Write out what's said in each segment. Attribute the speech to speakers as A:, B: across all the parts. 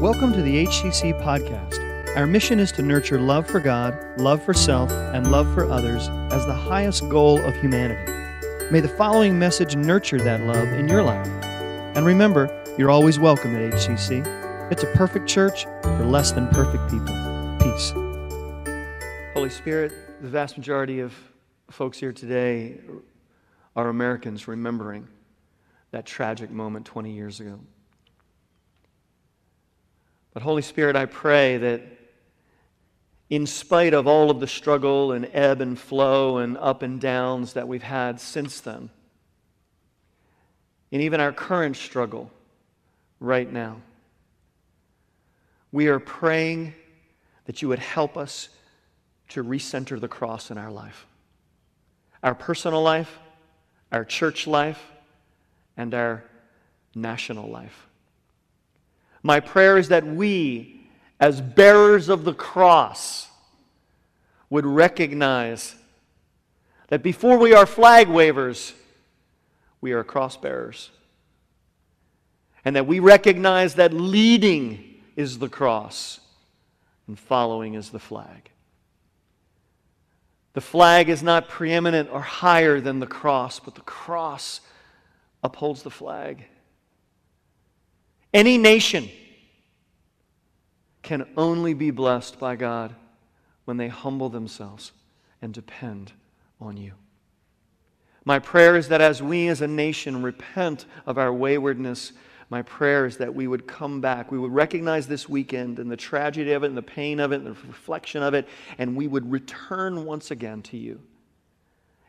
A: Welcome to the HCC podcast. Our mission is to nurture love for God, love for self, and love for others as the highest goal of humanity. May the following message nurture that love in your life. And remember, you're always welcome at HCC. It's a perfect church for less than perfect people. Peace. Holy Spirit, the vast majority of folks here today are Americans remembering that tragic moment 20 years ago. But Holy Spirit, I pray that in spite of all of the struggle and ebb and flow and up and downs that we've had since then, and even our current struggle right now, we are praying that you would help us to recenter the cross in our life, our personal life, our church life, and our national life. My prayer is that we, as bearers of the cross, would recognize that before we are flag wavers, we are cross bearers. And that we recognize that leading is the cross and following is the flag. The flag is not preeminent or higher than the cross, but the cross upholds the flag. Any nation can only be blessed by God when they humble themselves and depend on you. My prayer is that as we as a nation repent of our waywardness, my prayer is that we would come back. We would recognize this weekend and the tragedy of it and the pain of it and the reflection of it, and we would return once again to you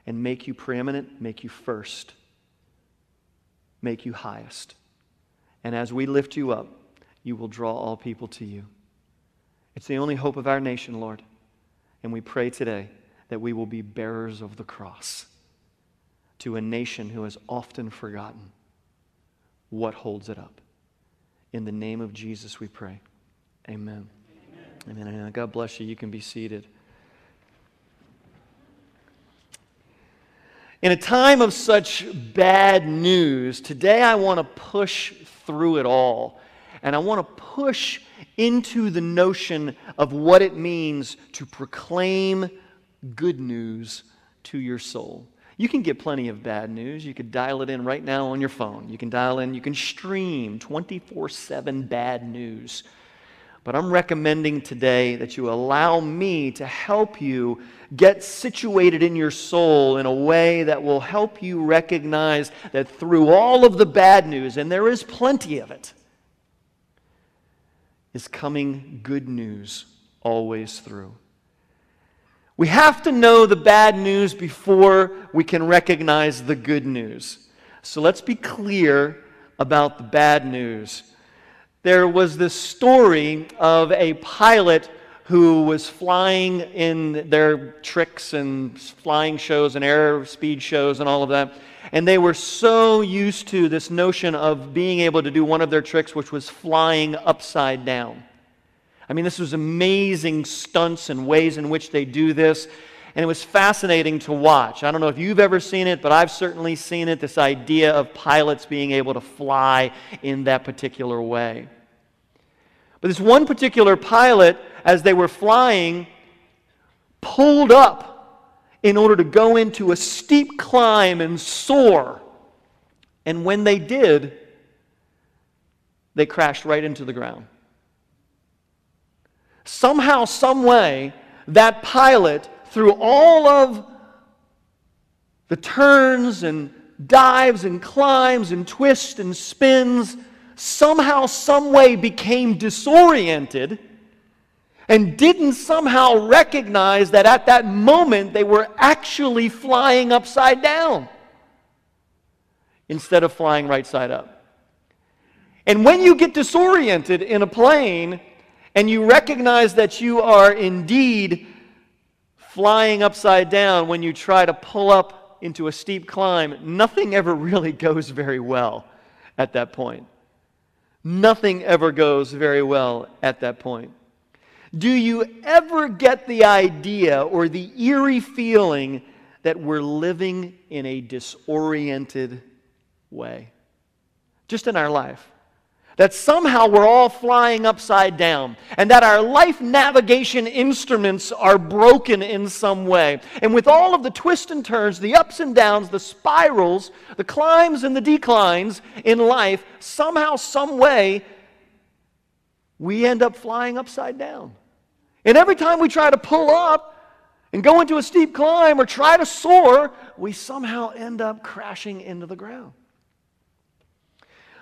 A: and make you preeminent, make you first, make you highest. And as we lift you up, you will draw all people to you. It's the only hope of our nation, Lord. And we pray today that we will be bearers of the cross to a nation who has often forgotten what holds it up. In the name of Jesus, we pray. Amen. Amen. Amen. God bless you. You can be seated. In a time of such bad news, today I want to push through it all. And I want to push into the notion of what it means to proclaim good news to your soul. You can get plenty of bad news. You could dial it in right now on your phone. You can dial in, you can stream 24 7 bad news. But I'm recommending today that you allow me to help you get situated in your soul in a way that will help you recognize that through all of the bad news, and there is plenty of it, is coming good news always through. We have to know the bad news before we can recognize the good news. So let's be clear about the bad news. There was this story of a pilot who was flying in their tricks and flying shows and airspeed shows and all of that. And they were so used to this notion of being able to do one of their tricks, which was flying upside down. I mean, this was amazing stunts and ways in which they do this. And it was fascinating to watch. I don't know if you've ever seen it, but I've certainly seen it this idea of pilots being able to fly in that particular way. But this one particular pilot, as they were flying, pulled up in order to go into a steep climb and soar. And when they did, they crashed right into the ground. Somehow, some way, that pilot, through all of the turns and dives and climbs and twists and spins, somehow, someway became disoriented and didn't somehow recognize that at that moment they were actually flying upside down instead of flying right side up. And when you get disoriented in a plane and you recognize that you are indeed flying upside down when you try to pull up into a steep climb, nothing ever really goes very well at that point. Nothing ever goes very well at that point. Do you ever get the idea or the eerie feeling that we're living in a disoriented way? Just in our life. That somehow we're all flying upside down and that our life navigation instruments are broken in some way. And with all of the twists and turns, the ups and downs, the spirals, the climbs and the declines in life, somehow, some way, we end up flying upside down. And every time we try to pull up and go into a steep climb or try to soar, we somehow end up crashing into the ground.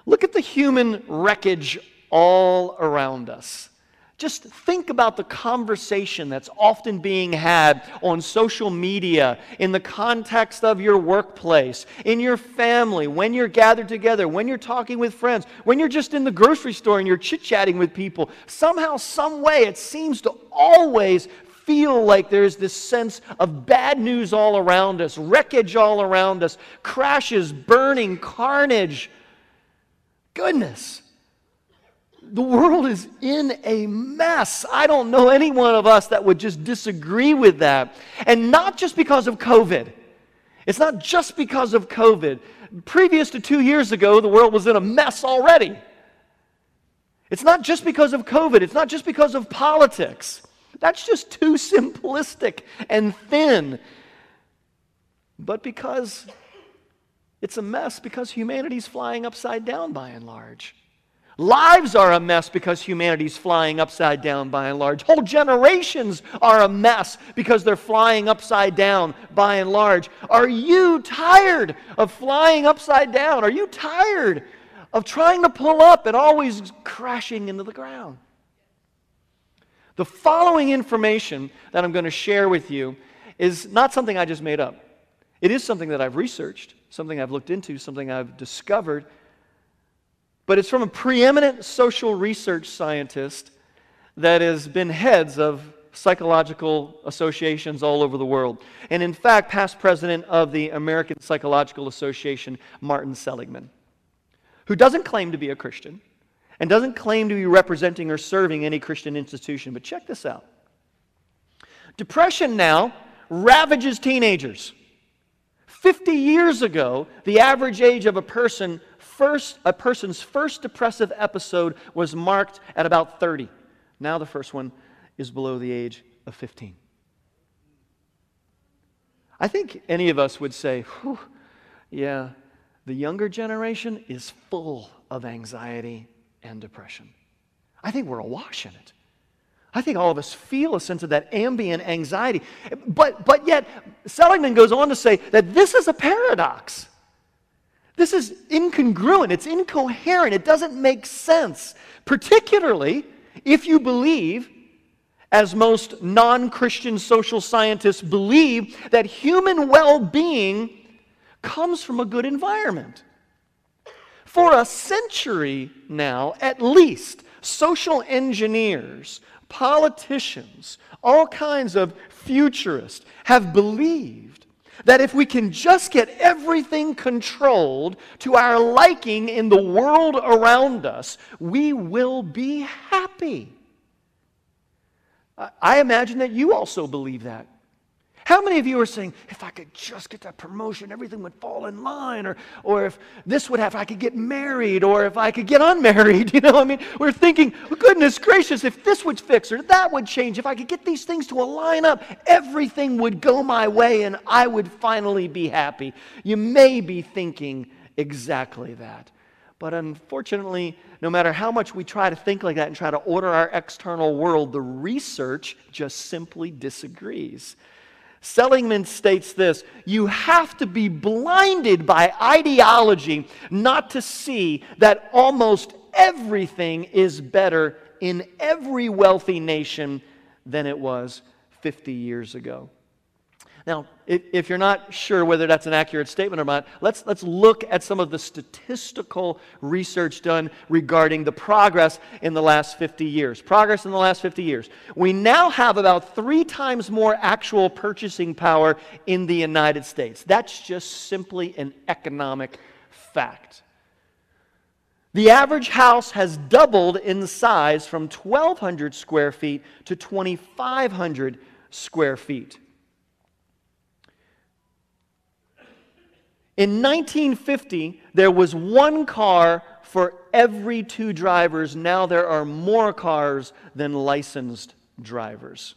A: Look at the human wreckage all around us. Just think about the conversation that's often being had on social media, in the context of your workplace, in your family, when you're gathered together, when you're talking with friends, when you're just in the grocery store and you're chit chatting with people. Somehow, some way, it seems to always feel like there's this sense of bad news all around us, wreckage all around us, crashes, burning, carnage goodness. The world is in a mess. I don't know any one of us that would just disagree with that. And not just because of COVID. It's not just because of COVID. Previous to two years ago, the world was in a mess already. It's not just because of COVID. It's not just because of politics. That's just too simplistic and thin. But because it's a mess because humanity's flying upside down by and large. Lives are a mess because humanity's flying upside down by and large. Whole generations are a mess because they're flying upside down by and large. Are you tired of flying upside down? Are you tired of trying to pull up and always crashing into the ground? The following information that I'm going to share with you is not something I just made up. It is something that I've researched something I've looked into, something I've discovered. But it's from a preeminent social research scientist that has been heads of psychological associations all over the world. And in fact, past president of the American Psychological Association, Martin Seligman, who doesn't claim to be a Christian and doesn't claim to be representing or serving any Christian institution. But check this out depression now ravages teenagers. 50 years ago, the average age of a person first a person's first depressive episode was marked at about 30. Now the first one is below the age of 15. I think any of us would say, Whew, yeah, the younger generation is full of anxiety and depression. I think we're awash in it. I think all of us feel a sense of that ambient anxiety. But, but yet, Seligman goes on to say that this is a paradox. This is incongruent, it's incoherent, it doesn't make sense, particularly if you believe, as most non Christian social scientists believe, that human well being comes from a good environment. For a century now, at least, social engineers politicians, all kinds of futurists have believed that if we can just get everything controlled to our liking in the world around us, we will be happy. I imagine that you also believe that. How many of you are saying, if I could just get that promotion, everything would fall in line, or, or if this would happen, I could get married, or if I could get unmarried? You know, I mean, we're thinking, goodness gracious, if this would fix, or that would change, if I could get these things to align up, everything would go my way and I would finally be happy. You may be thinking exactly that. But unfortunately, no matter how much we try to think like that and try to order our external world, the research just simply disagrees. Seligman states this You have to be blinded by ideology not to see that almost everything is better in every wealthy nation than it was 50 years ago. Now, if, if, you're not sure whether that's an accurate statement or not, let's, let's look at some of the statistical research done regarding the progress in the last 50 years. Progress in the last 50 years. We now have about three times more actual purchasing power in the United States. That's just simply an economic fact. The average house has doubled in size from 1,200 square feet to 2,500 square feet. In 1950, there was one car for every two drivers, now there are more cars than licensed drivers.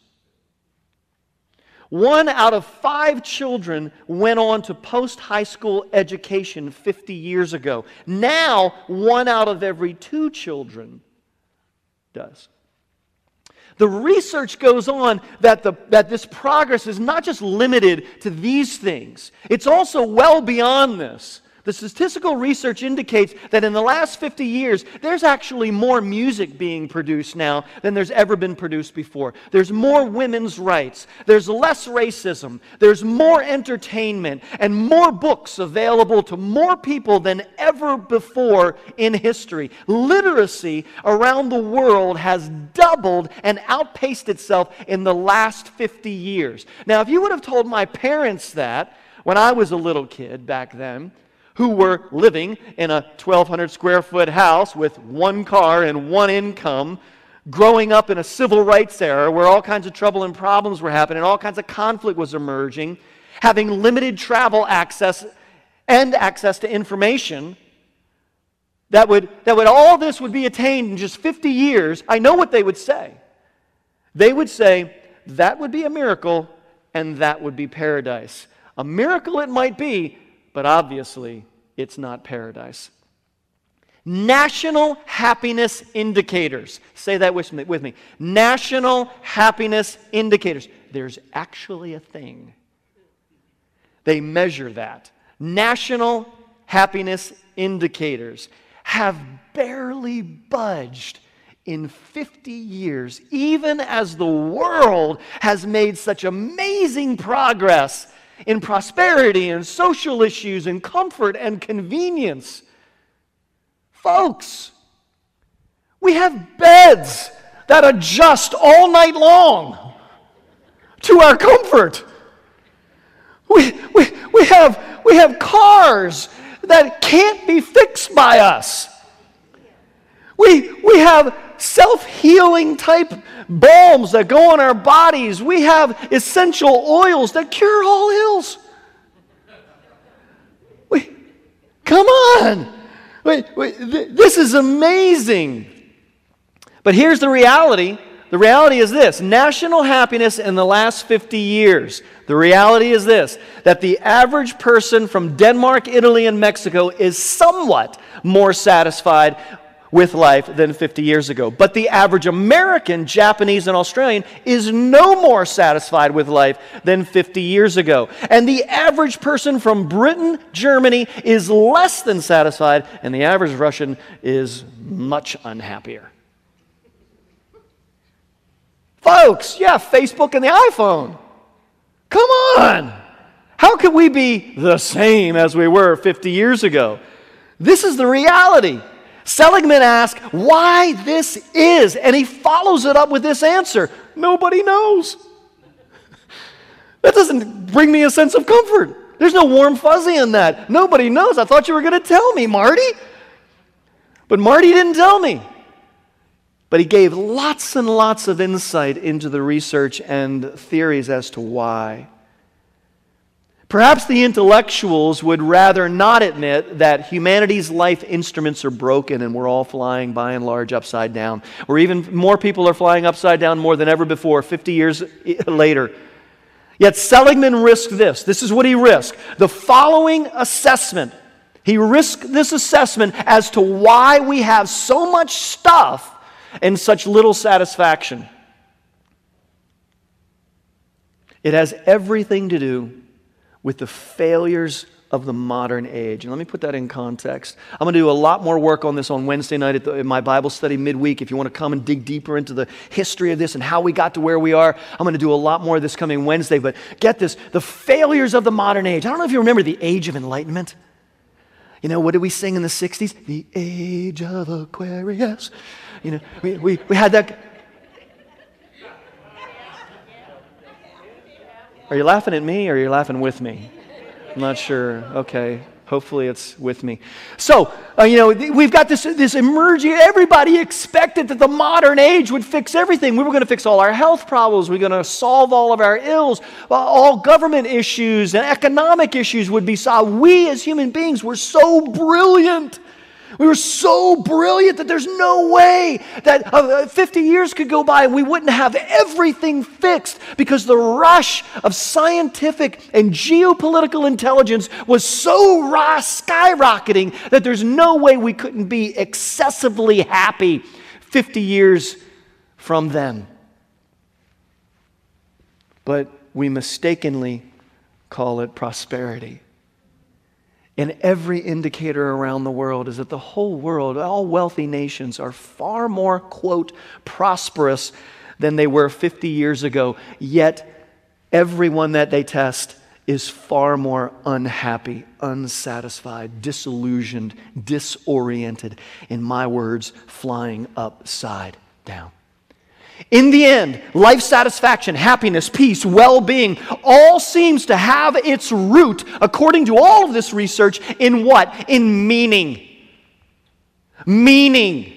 A: One out of five children went on to post high school education 50 years ago. Now, one out of every two children does. The research goes on that, the, that this progress is not just limited to these things, it's also well beyond this. The statistical research indicates that in the last 50 years, there's actually more music being produced now than there's ever been produced before. There's more women's rights, there's less racism, there's more entertainment, and more books available to more people than ever before in history. Literacy around the world has doubled and outpaced itself in the last 50 years. Now, if you would have told my parents that when I was a little kid back then, who were living in a 1,200 square foot house with one car and one income, growing up in a civil rights era where all kinds of trouble and problems were happening, all kinds of conflict was emerging, having limited travel access and access to information. That would, that would all this would be attained in just 50 years. I know what they would say. They would say, that would be a miracle and that would be paradise. A miracle it might be, but obviously it's not paradise. National happiness indicators. Say that with me, with me. National happiness indicators. There's actually a thing. They measure that. National happiness indicators have barely budged in 50 years, even as the world has made such amazing progress in prosperity and social issues and comfort and convenience. Folks, we have beds that adjust all night long to our comfort. We, we, we, have, we have cars that can't be fixed by us. We, we have self healing type balms that go on our bodies. We have essential oils that cure all ills. We, come on. Wait, wait, th- this is amazing. But here's the reality. The reality is this national happiness in the last 50 years. The reality is this that the average person from Denmark, Italy, and Mexico is somewhat more satisfied with life than 50 years ago. But the average American, Japanese, and Australian is no more satisfied with life than 50 years ago. And the average person from Britain, Germany, is less than satisfied, and the average Russian is much unhappier. Folks, yeah, Facebook and the iPhone. Come on! How could we be the same as we were 50 years ago? This is the reality. Seligman asks why this is, and he follows it up with this answer Nobody knows. That doesn't bring me a sense of comfort. There's no warm fuzzy in that. Nobody knows. I thought you were going to tell me, Marty. But Marty didn't tell me. But he gave lots and lots of insight into the research and theories as to why. Perhaps the intellectuals would rather not admit that humanity's life instruments are broken and we're all flying by and large upside down. Or even more people are flying upside down more than ever before, 50 years later. Yet Seligman risked this. This is what he risked. The following assessment. He risked this assessment as to why we have so much stuff and such little satisfaction. It has everything to do with the failures of the modern age. And let me put that in context. I'm going to do a lot more work on this on Wednesday night at the, my Bible study midweek. If you want to come and dig deeper into the history of this and how we got to where we are, I'm going to do a lot more of this coming Wednesday. But get this the failures of the modern age. I don't know if you remember the age of enlightenment. You know, what did we sing in the 60s? The age of Aquarius. You know, we, we, we had that. Are you laughing at me or are you laughing with me? I'm not sure. Okay. Hopefully it's with me. So, uh, you know, we've got this, this emerging, everybody expected that the modern age would fix everything. We were going to fix all our health problems. We are going to solve all of our ills. All government issues and economic issues would be solved. We as human beings were so brilliant We were so brilliant that there's no way that uh, 50 years could go by and we wouldn't have everything fixed because the rush of scientific and geopolitical intelligence was so skyrocketing that there's no way we couldn't be excessively happy 50 years from then. But we mistakenly call it prosperity. And every indicator around the world is that the whole world, all wealthy nations, are far more, quote, prosperous than they were 50 years ago. Yet, everyone that they test is far more unhappy, unsatisfied, disillusioned, disoriented. In my words, flying upside down. In the end, life satisfaction, happiness, peace, well being all seems to have its root, according to all of this research, in what? In meaning. Meaning.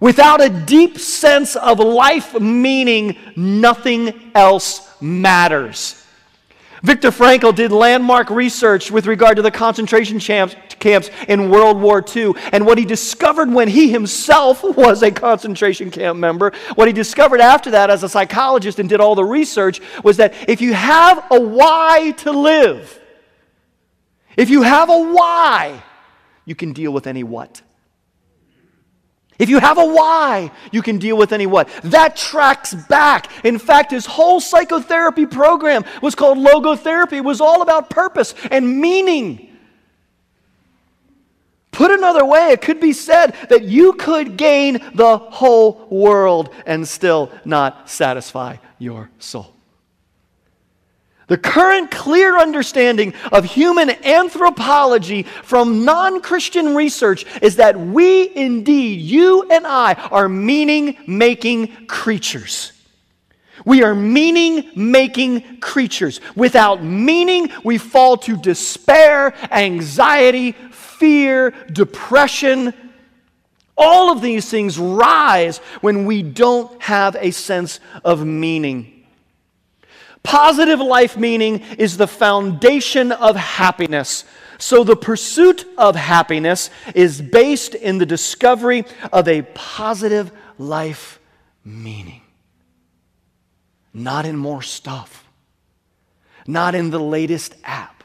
A: Without a deep sense of life meaning, nothing else matters. Viktor Frankl did landmark research with regard to the concentration camps, camps in World War II. And what he discovered when he himself was a concentration camp member, what he discovered after that as a psychologist and did all the research, was that if you have a why to live, if you have a why, you can deal with any what. If you have a why, you can deal with any what. That tracks back. In fact, his whole psychotherapy program was called logotherapy. It was all about purpose and meaning. Put another way, it could be said that you could gain the whole world and still not satisfy your soul. The current clear understanding of human anthropology from non Christian research is that we indeed, you and I, are meaning making creatures. We are meaning making creatures. Without meaning, we fall to despair, anxiety, fear, depression. All of these things rise when we don't have a sense of meaning. Positive life meaning is the foundation of happiness. So, the pursuit of happiness is based in the discovery of a positive life meaning. Not in more stuff, not in the latest app,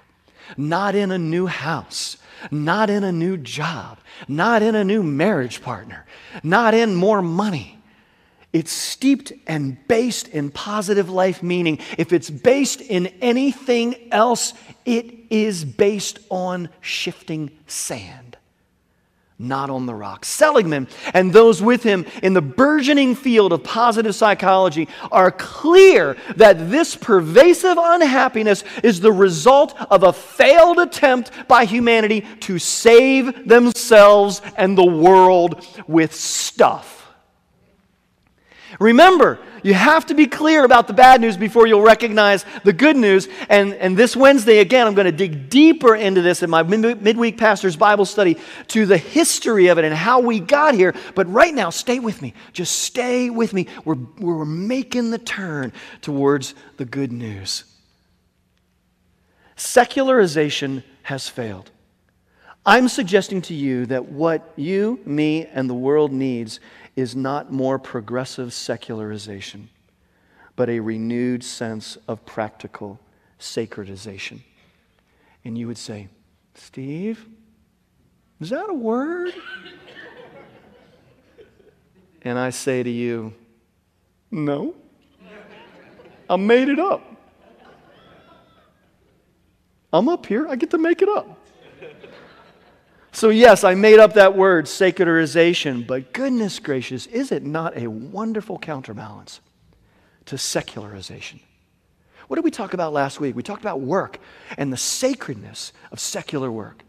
A: not in a new house, not in a new job, not in a new marriage partner, not in more money it's steeped and based in positive life meaning. If it's based in anything else, it is based on shifting sand, not on the rock. Seligman and those with him in the burgeoning field of positive psychology are clear that this pervasive unhappiness is the result of a failed attempt by humanity to save themselves and the world with stuff. Remember, you have to be clear about the bad news before you'll recognize the good news. And, and this Wednesday, again, I'm going to dig deeper into this in my midweek pastor's Bible study to the history of it and how we got here. But right now, stay with me. Just stay with me. We're, we're making the turn towards the good news. Secularization has failed. I'm suggesting to you that what you, me, and the world needs is not more progressive secularization, but a renewed sense of practical sacredization. And you would say, Steve, is that a word? and I say to you, no. I made it up. I'm up here, I get to make it up. So, yes, I made up that word, sacredization, but goodness gracious, is it not a wonderful counterbalance to secularization? What did we talk about last week? We talked about work and the sacredness of secular work.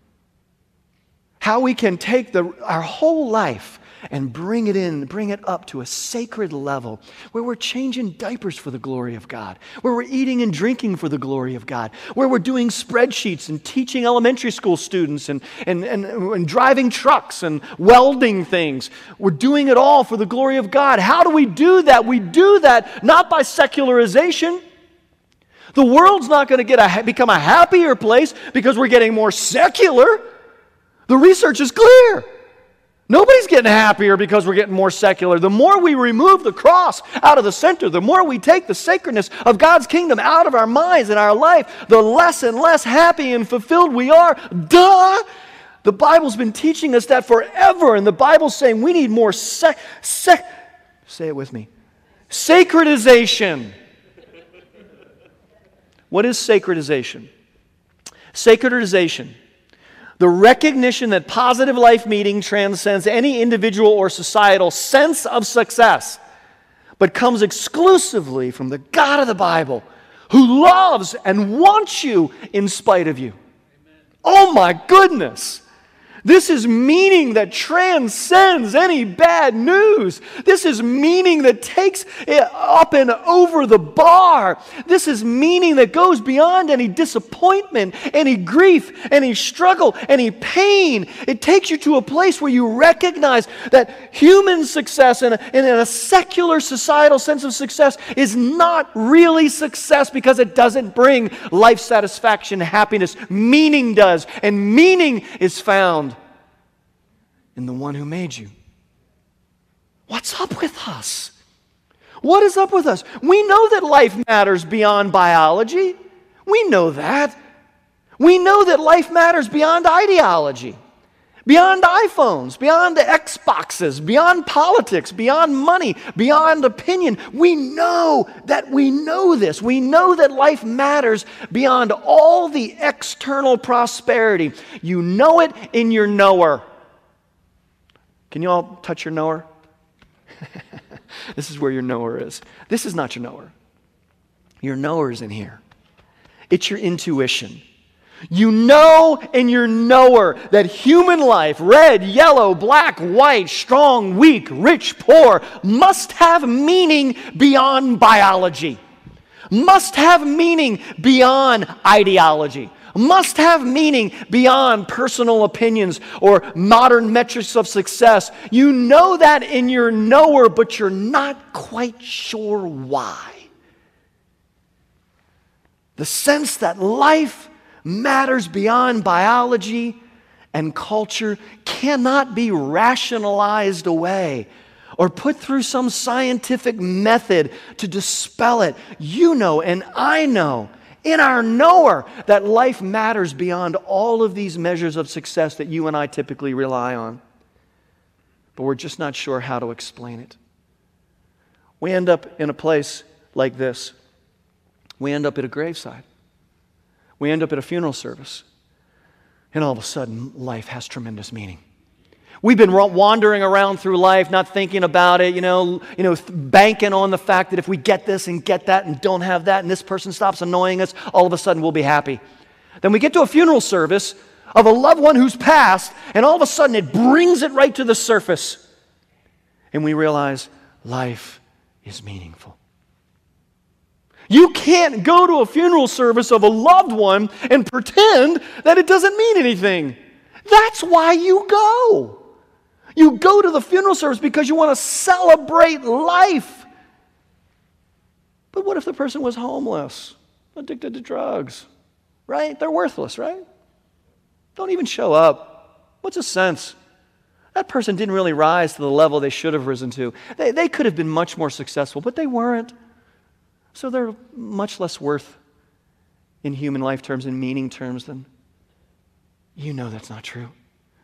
A: How we can take the, our whole life and bring it in, bring it up to a sacred level where we're changing diapers for the glory of God, where we're eating and drinking for the glory of God, where we're doing spreadsheets and teaching elementary school students and, and, and, and driving trucks and welding things. We're doing it all for the glory of God. How do we do that? We do that not by secularization. The world's not going to get a, become a happier place because we're getting more secular. The research is clear. Nobody's getting happier because we're getting more secular. The more we remove the cross out of the center, the more we take the sacredness of God's kingdom out of our minds and our life, the less and less happy and fulfilled we are. Duh! The Bible's been teaching us that forever, and the Bible's saying we need more sec, sec say it with me. Sacredization. What is sacredization? Sacredization the recognition that positive life meaning transcends any individual or societal sense of success, but comes exclusively from the God of the Bible who loves and wants you in spite of you. Amen. Oh my goodness. This is meaning that transcends any bad news. This is meaning that takes it up and over the bar. This is meaning that goes beyond any disappointment, any grief, any struggle, any pain. It takes you to a place where you recognize that human success and in a secular societal sense of success is not really success because it doesn't bring life satisfaction, happiness. Meaning does. And meaning is found in the one who made you. What's up with us? What is up with us? We know that life matters beyond biology. We know that. We know that life matters beyond ideology, beyond iPhones, beyond Xboxes, beyond politics, beyond money, beyond opinion. We know that we know this. We know that life matters beyond all the external prosperity. You know it in your knower. Can you all touch your knower? this is where your knower is. This is not your knower. Your knower is in here. It's your intuition. You know in your knower that human life, red, yellow, black, white, strong, weak, rich, poor, must have meaning beyond biology, must have meaning beyond ideology, must have meaning beyond personal opinions or modern metrics of success. You know that in your knower, but you're not quite sure why. The sense that life matters beyond biology and culture cannot be rationalized away or put through some scientific method to dispel it. You know, and I know in our knower that life matters beyond all of these measures of success that you and I typically rely on. But we're just not sure how to explain it. We end up in a place like this. We end up at a graveside. We end up at a funeral service. And all of a sudden, life has tremendous meaning. We've been wandering around through life, not thinking about it, you know, you know, banking on the fact that if we get this and get that and don't have that and this person stops annoying us, all of a sudden we'll be happy. Then we get to a funeral service of a loved one who's passed, and all of a sudden it brings it right to the surface. And we realize life is meaningful. You can't go to a funeral service of a loved one and pretend that it doesn't mean anything. That's why you go. You go to the funeral service because you want to celebrate life. But what if the person was homeless, addicted to drugs? Right? They're worthless, right? Don't even show up. What's the sense? That person didn't really rise to the level they should have risen to. They, they could have been much more successful, but they weren't. So they're much less worth in human life terms, in meaning terms, than you know that's not true.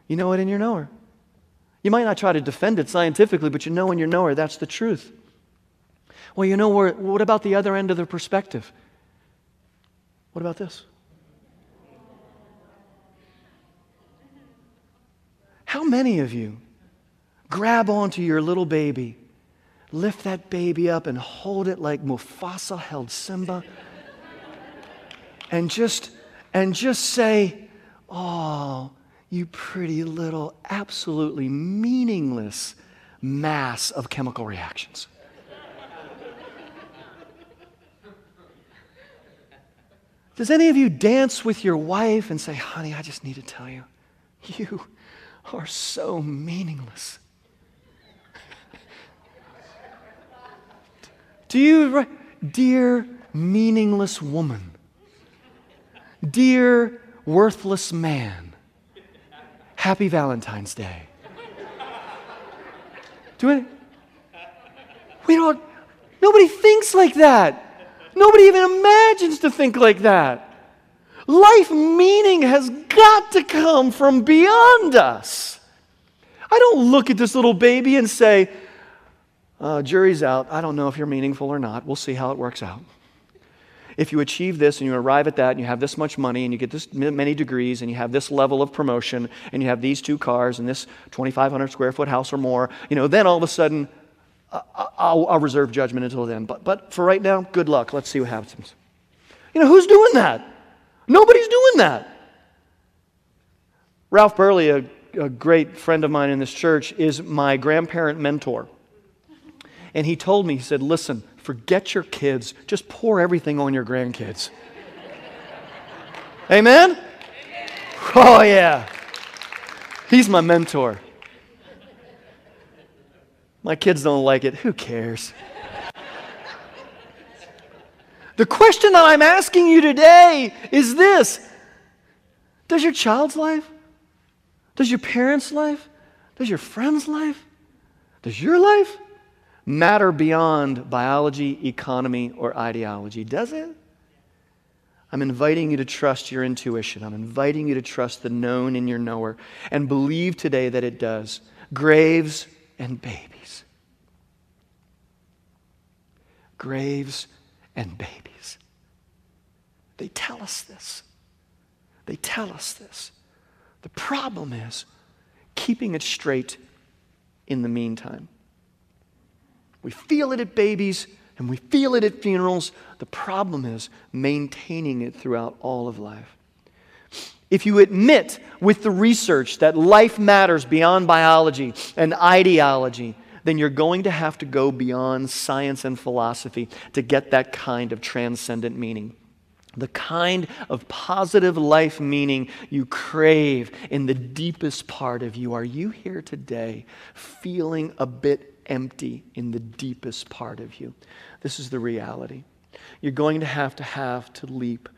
A: You know it in your knower. You might not try to defend it scientifically, but you know in your knower that's the truth. Well, you know, what about the other end of the perspective? What about this? How many of you grab onto your little baby, lift that baby up, and hold it like Mufasa held Simba, and just and just say, "Oh, you pretty little, absolutely meaningless mass of chemical reactions. Does any of you dance with your wife and say, honey, I just need to tell you, you are so meaningless? Do you, dear meaningless woman, dear worthless man, Happy Valentine's Day. Do it. We don't, nobody thinks like that. Nobody even imagines to think like that. Life meaning has got to come from beyond us. I don't look at this little baby and say, uh, jury's out. I don't know if you're meaningful or not. We'll see how it works out. If you achieve this and you arrive at that and you have this much money and you get this many degrees and you have this level of promotion and you have these two cars and this 2,500 square foot house or more, you know, then all of a sudden I'll, I'll reserve judgment until then. But, but for right now, good luck. Let's see what happens. You know, who's doing that? Nobody's doing that. Ralph Burley, a, a great friend of mine in this church, is my grandparent mentor. And he told me, he said, listen, forget your kids, just pour everything on your grandkids. Amen? Oh, yeah. He's my mentor. My kids don't like it. Who cares? the question that I'm asking you today is this Does your child's life, does your parents' life, does your friend's life, does your life matter beyond biology, economy, or ideology? Does it? I'm inviting you to trust your intuition. I'm inviting you to trust the known in your knower and believe today that it does. Graves and babies. graves, and babies. They tell us this. They tell us this. The problem is keeping it straight in the meantime. We feel it at babies and we feel it at funerals. The problem is maintaining it throughout all of life. If you admit with the research that life matters beyond biology and ideology, then you're going to have to go beyond science and philosophy to get that kind of transcendent meaning. The kind of positive life meaning you crave in the deepest part of you. Are you here today feeling a bit empty in the deepest part of you? This is the reality. You're going to have to have to leap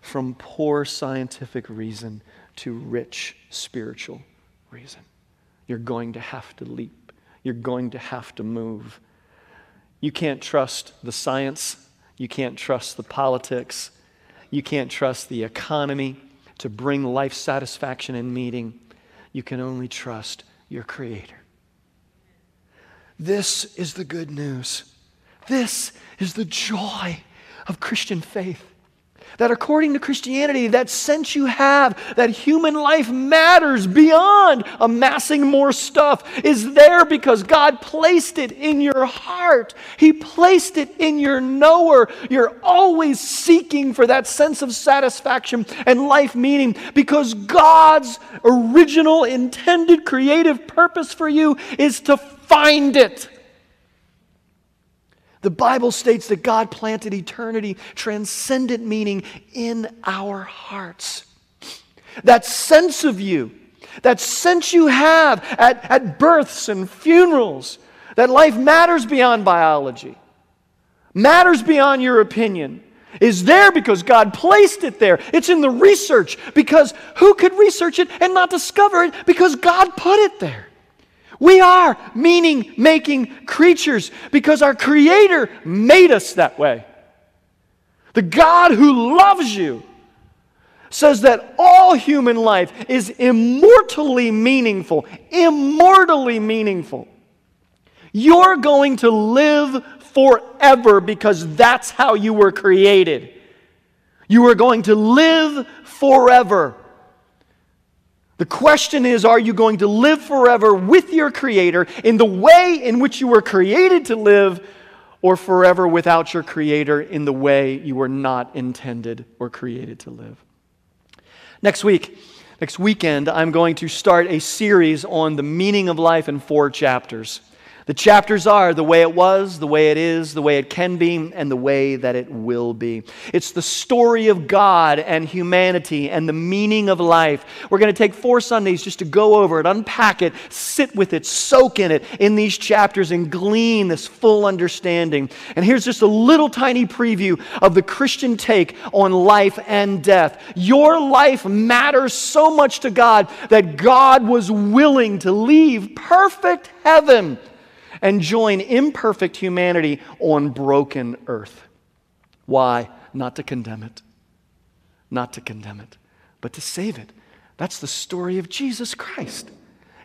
A: from poor scientific reason to rich spiritual reason. You're going to have to leap you're going to have to move. You can't trust the science, you can't trust the politics, you can't trust the economy to bring life satisfaction and meaning. You can only trust your Creator. This is the good news. This is the joy of Christian faith that according to Christianity, that sense you have that human life matters beyond amassing more stuff is there because God placed it in your heart. He placed it in your knower. You're always seeking for that sense of satisfaction and life meaning because God's original intended creative purpose for you is to find it. The Bible states that God planted eternity, transcendent meaning in our hearts. That sense of you, that sense you have at, at births and funerals, that life matters beyond biology, matters beyond your opinion, is there because God placed it there. It's in the research because who could research it and not discover it because God put it there. We are meaning making creatures because our Creator made us that way. The God who loves you says that all human life is immortally meaningful, immortally meaningful. You're going to live forever because that's how you were created. You are going to live forever. The question is are you going to live forever with your Creator in the way in which you were created to live, or forever without your Creator in the way you were not intended or created to live? Next week, next weekend, I'm going to start a series on the meaning of life in four chapters. The chapters are the way it was, the way it is, the way it can be, and the way that it will be. It's the story of God and humanity and the meaning of life. We're going to take four Sundays just to go over it, unpack it, sit with it, soak in it in these chapters, and glean this full understanding. And here's just a little tiny preview of the Christian take on life and death. Your life matters so much to God that God was willing to leave perfect heaven and join imperfect humanity on broken earth. Why? Not to condemn it. Not to condemn it, but to save it. That's the story of Jesus Christ.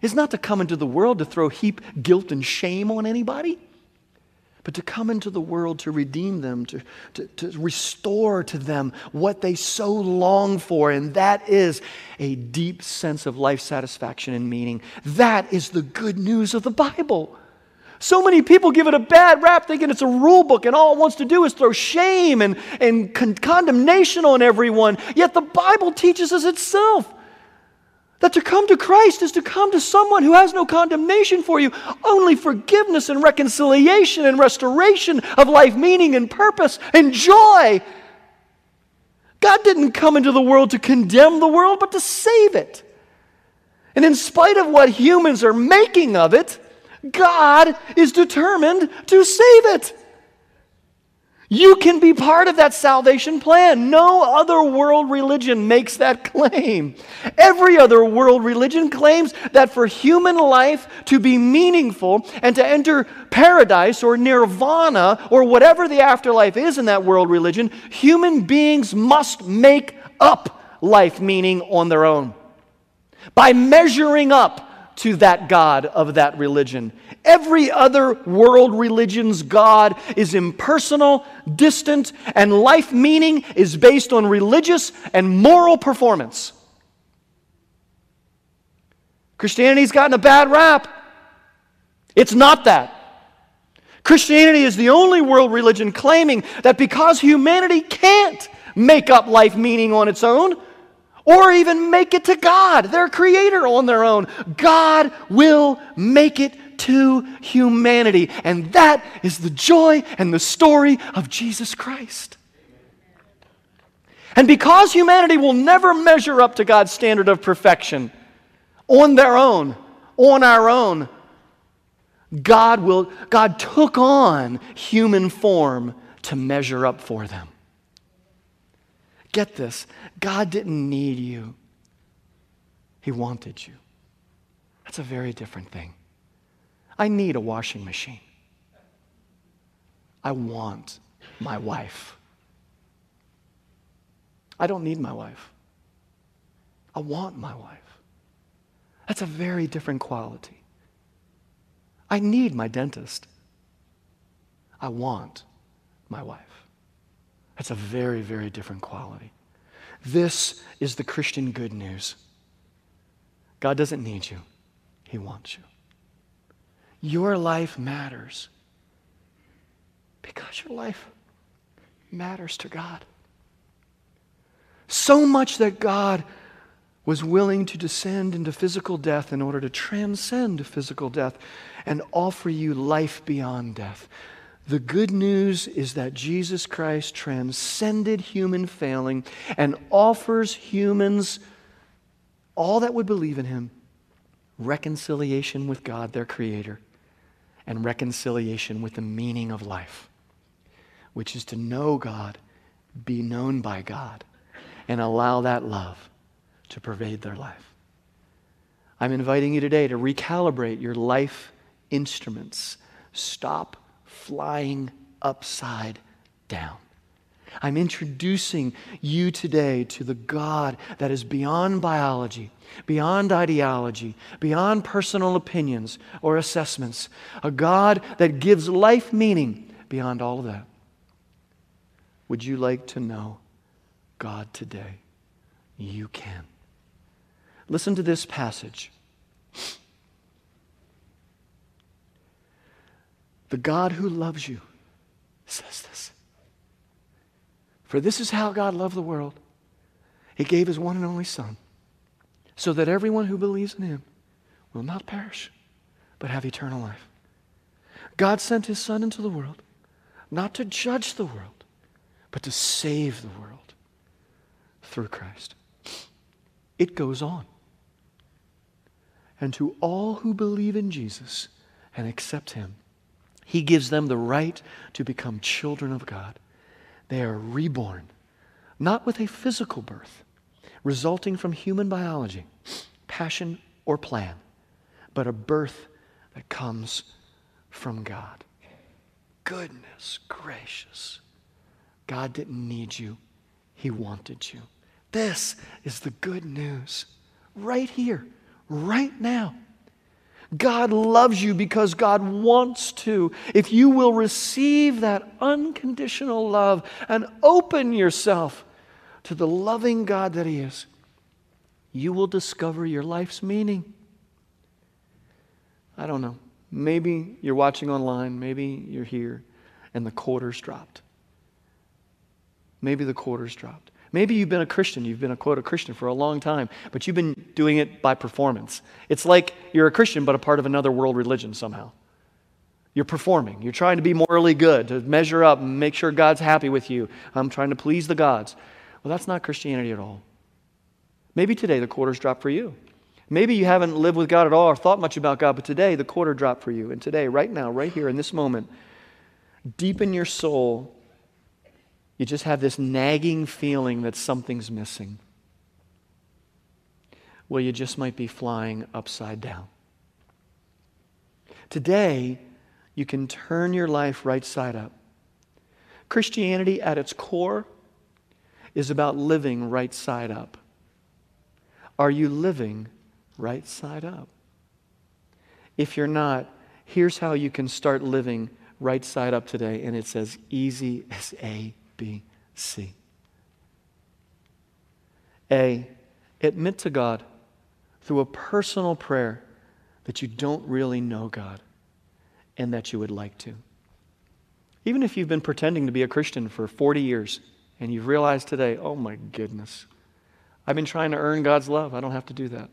A: Is not to come into the world to throw heap guilt and shame on anybody, but to come into the world to redeem them, to, to, to restore to them what they so long for, and that is a deep sense of life satisfaction and meaning. That is the good news of the Bible. So many people give it a bad rap thinking it's a rule book and all it wants to do is throw shame and, and con- condemnation on everyone. Yet the Bible teaches us itself that to come to Christ is to come to someone who has no condemnation for you, only forgiveness and reconciliation and restoration of life, meaning and purpose and joy. God didn't come into the world to condemn the world, but to save it. And in spite of what humans are making of it, God is determined to save it. You can be part of that salvation plan. No other world religion makes that claim. Every other world religion claims that for human life to be meaningful and to enter paradise or nirvana or whatever the afterlife is in that world religion, human beings must make up life meaning on their own by measuring up to that God of that religion. Every other world religion's God is impersonal, distant, and life meaning is based on religious and moral performance. Christianity's gotten a bad rap. It's not that. Christianity is the only world religion claiming that because humanity can't make up life meaning on its own, or even make it to God, their creator, on their own. God will make it to humanity. And that is the joy and the story of Jesus Christ. And because humanity will never measure up to God's standard of perfection on their own, on our own, God will God took on human form to measure up for them. Get this God didn't need you, He wanted you. That's a very different thing. I need a washing machine. I want my wife. I don't need my wife. I want my wife. That's a very different quality. I need my dentist. I want my wife. That's a very, very different quality. This is the Christian good news. God doesn't need you, He wants you. Your life matters because your life matters to God. So much that God was willing to descend into physical death in order to transcend physical death and offer you life beyond death. The good news is that Jesus Christ transcended human failing and offers humans, all that would believe in him, reconciliation with God, their Creator, and reconciliation with the meaning of life, which is to know God, be known by God, and allow that love to pervade their life. I'm inviting you today to recalibrate your life instruments. Stop flying upside down. I'm introducing you today to the God that is beyond biology, beyond ideology, beyond personal opinions or assessments, a God that gives life meaning beyond all of that. Would you like to know God today? You can. Listen to this passage. The God who loves you says this. For this is how God loved the world. He gave his one and only Son, so that everyone who believes in him will not perish, but have eternal life. God sent his Son into the world not to judge the world, but to save the world through Christ. It goes on. And to all who believe in Jesus and accept him, he gives them the right to become children of God. They are reborn, not with a physical birth resulting from human biology, passion, or plan, but a birth that comes from God. Goodness gracious. God didn't need you, He wanted you. This is the good news right here, right now. God loves you because God wants to. If you will receive that unconditional love and open yourself to the loving God that He is, you will discover your life's meaning. I don't know. Maybe you're watching online, maybe you're here, and the quarter's dropped. Maybe the quarter's dropped. Maybe you've been a Christian, you've been a quote a Christian for a long time, but you've been doing it by performance. It's like you're a Christian but a part of another world religion somehow. You're performing. You're trying to be morally good, to measure up and make sure God's happy with you. I'm trying to please the gods. Well, that's not Christianity at all. Maybe today the quarter's dropped for you. Maybe you haven't lived with God at all or thought much about God, but today the quarter dropped for you. And today, right now, right here in this moment, deep in your soul, you just have this nagging feeling that something's missing. Well, you just might be flying upside down. Today, you can turn your life right side up. Christianity, at its core, is about living right side up. Are you living right side up? If you're not, here's how you can start living right side up today, and it's as easy as A, B, C. A, admit to God through a personal prayer that you don't really know God and that you would like to. Even if you've been pretending to be a Christian for 40 years and you've realized today, oh my goodness, I've been trying to earn God's love. I don't have to do that.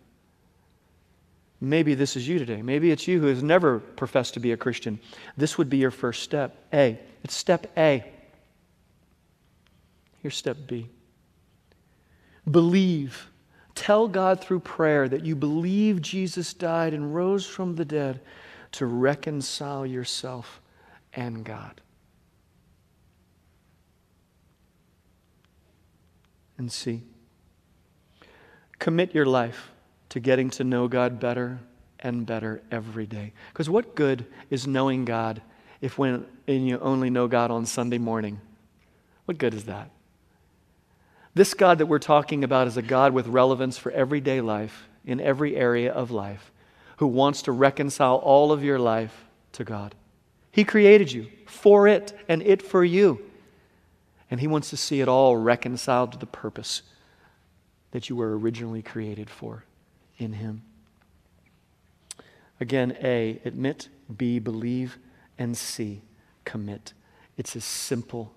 A: Maybe this is you today. Maybe it's you who has never professed to be a Christian. This would be your first step. A. It's step A. Here's step B. Believe. Tell God through prayer that you believe Jesus died and rose from the dead to reconcile yourself and God. And C. Commit your life to getting to know God better and better every day. Because what good is knowing God if when and you only know God on Sunday morning? What good is that? This God that we're talking about is a God with relevance for everyday life, in every area of life, who wants to reconcile all of your life to God. He created you for it and it for you. And He wants to see it all reconciled to the purpose that you were originally created for in Him. Again, A, admit, B, believe, and C, commit. It's as simple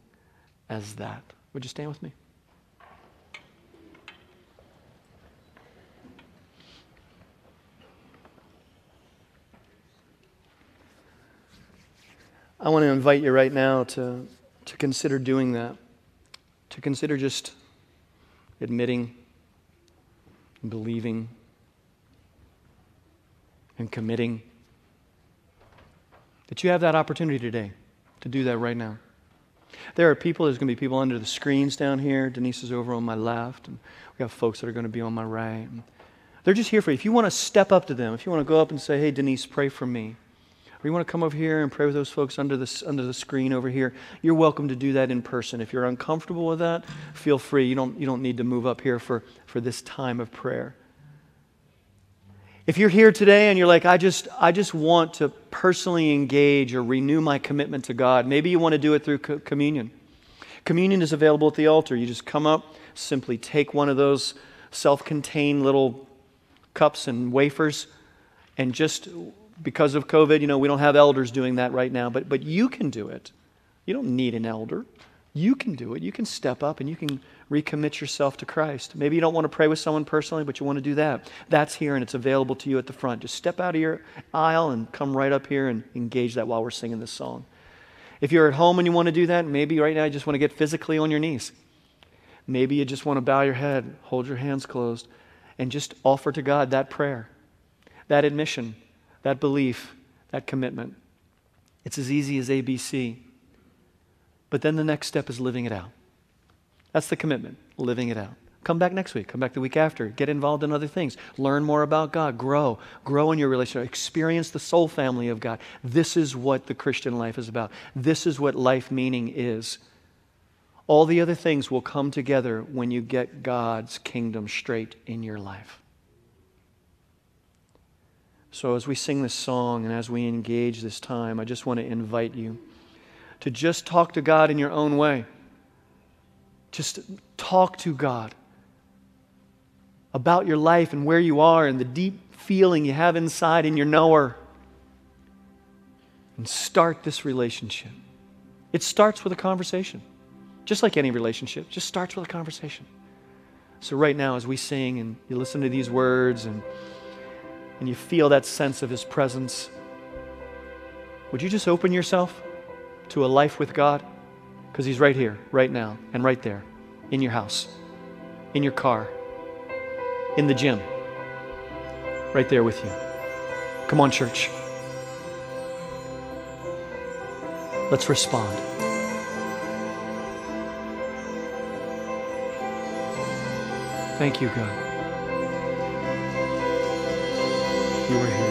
A: as that. Would you stand with me? I want to invite you right now to, to consider doing that, to consider just admitting, believing, and committing. That you have that opportunity today to do that right now. There are people, there's going to be people under the screens down here. Denise is over on my left, and we have folks that are going to be on my right. They're just here for you. If you want to step up to them, if you want to go up and say, hey, Denise, pray for me or you want to come over here and pray with those folks under the, under the screen over here, you're welcome to do that in person. If you're uncomfortable with that, feel free. You don't, you don't need to move up here for, for this time of prayer. If you're here today and you're like, I just, I just want to personally engage or renew my commitment to God, maybe you want to do it through co- communion. Communion is available at the altar. You just come up, simply take one of those self contained little cups and wafers, and just because of COVID, you know, we don't have elders doing that right now, but, but you can do it. You don't need an elder. You can do it. You can step up and you can recommit yourself to Christ. Maybe you don't want to pray with someone personally, but you want to do that. That's here and it's available to you at the front. Just step out of your aisle and come right up here and engage that while we're singing this song. If you're at home and you want to do that, maybe right now you just want to get physically on your knees. Maybe you just want to bow your head, hold your hands closed, and just offer to God that prayer, that admission, that belief, that commitment. It's as easy as ABC. But then the next step is living it out. That's the commitment, living it out. Come back next week. Come back the week after. Get involved in other things. Learn more about God. Grow. Grow in your relationship. Experience the soul family of God. This is what the Christian life is about. This is what life meaning is. All the other things will come together when you get God's kingdom straight in your life. So, as we sing this song and as we engage this time, I just want to invite you to just talk to God in your own way. Just talk to God about your life and where you are and the deep feeling you have inside in your knower. And start this relationship. It starts with a conversation. Just like any relationship, just starts with a conversation. So, right now, as we sing and you listen to these words and, and you feel that sense of His presence, would you just open yourself to a life with God? Because He's right here, right now, and right there, in your house, in your car, in the gym, right there with you. Come on, church. Let's respond. Thank you, God. You are here.